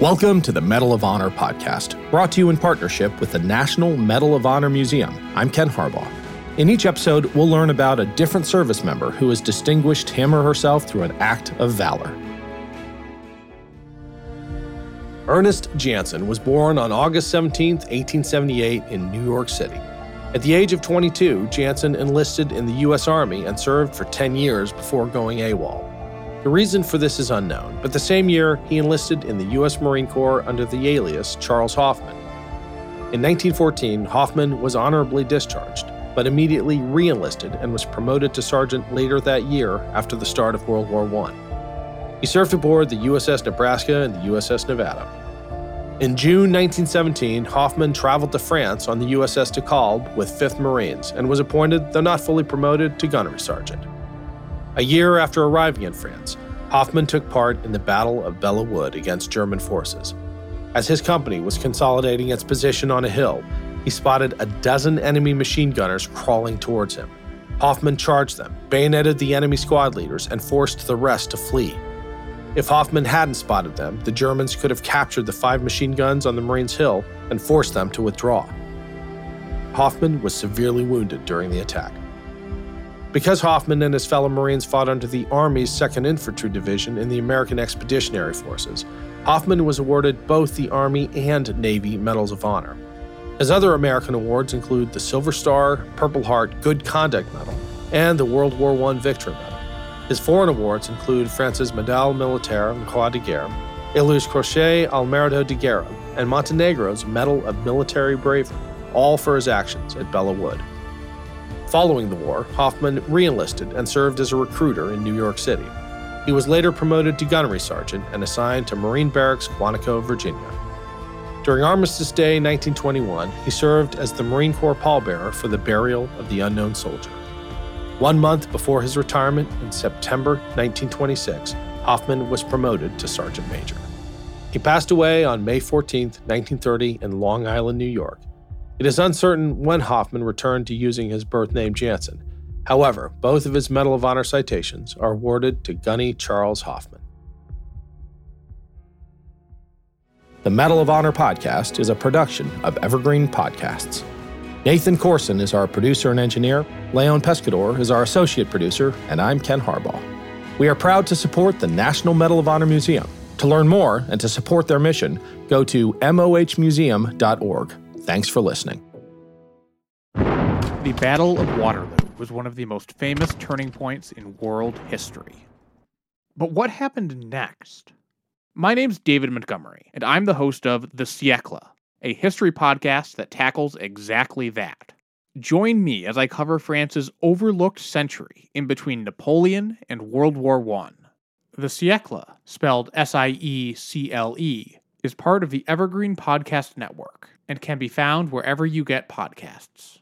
Welcome to the Medal of Honor podcast, brought to you in partnership with the National Medal of Honor Museum. I'm Ken Harbaugh. In each episode, we'll learn about a different service member who has distinguished him or herself through an act of valor. Ernest Janson was born on August 17, 1878, in New York City. At the age of 22, Janson enlisted in the U.S. Army and served for 10 years before going AWOL. The reason for this is unknown, but the same year he enlisted in the U.S. Marine Corps under the alias Charles Hoffman. In 1914, Hoffman was honorably discharged, but immediately re-enlisted and was promoted to sergeant later that year after the start of World War I. He served aboard the USS Nebraska and the USS Nevada. In June 1917, Hoffman traveled to France on the USS de Kalb with 5th Marines and was appointed, though not fully promoted, to gunnery sergeant. A year after arriving in France, Hoffman took part in the Battle of Belleau Wood against German forces. As his company was consolidating its position on a hill, he spotted a dozen enemy machine gunners crawling towards him. Hoffman charged them, bayoneted the enemy squad leaders, and forced the rest to flee. If Hoffman hadn't spotted them, the Germans could have captured the five machine guns on the Marines' hill and forced them to withdraw. Hoffman was severely wounded during the attack. Because Hoffman and his fellow Marines fought under the Army's 2nd Infantry Division in the American Expeditionary Forces, Hoffman was awarded both the Army and Navy Medals of Honor. His other American awards include the Silver Star, Purple Heart Good Conduct Medal, and the World War I Victory Medal. His foreign awards include France's Médaille Militaire and Croix de Guerre, Italy's Croce al Merito di Guerra, and Montenegro's Medal of Military Bravery, all for his actions at Belleau Wood. Following the war, Hoffman reenlisted and served as a recruiter in New York City. He was later promoted to gunnery sergeant and assigned to Marine Barracks, Quantico, Virginia. During Armistice Day 1921, he served as the Marine Corps pallbearer for the burial of the unknown soldier. One month before his retirement in September 1926, Hoffman was promoted to sergeant major. He passed away on May 14, 1930, in Long Island, New York. It is uncertain when Hoffman returned to using his birth name Janson. However, both of his Medal of Honor citations are awarded to Gunny Charles Hoffman. The Medal of Honor podcast is a production of Evergreen Podcasts. Nathan Corson is our producer and engineer, Leon Pescador is our associate producer, and I'm Ken Harbaugh. We are proud to support the National Medal of Honor Museum. To learn more and to support their mission, go to mohmuseum.org. Thanks for listening. The Battle of Waterloo was one of the most famous turning points in world history. But what happened next? My name's David Montgomery, and I'm the host of The Siècle, a history podcast that tackles exactly that. Join me as I cover France's overlooked century in between Napoleon and World War I. The Siècle, spelled S I E C L E, is part of the Evergreen Podcast Network and can be found wherever you get podcasts.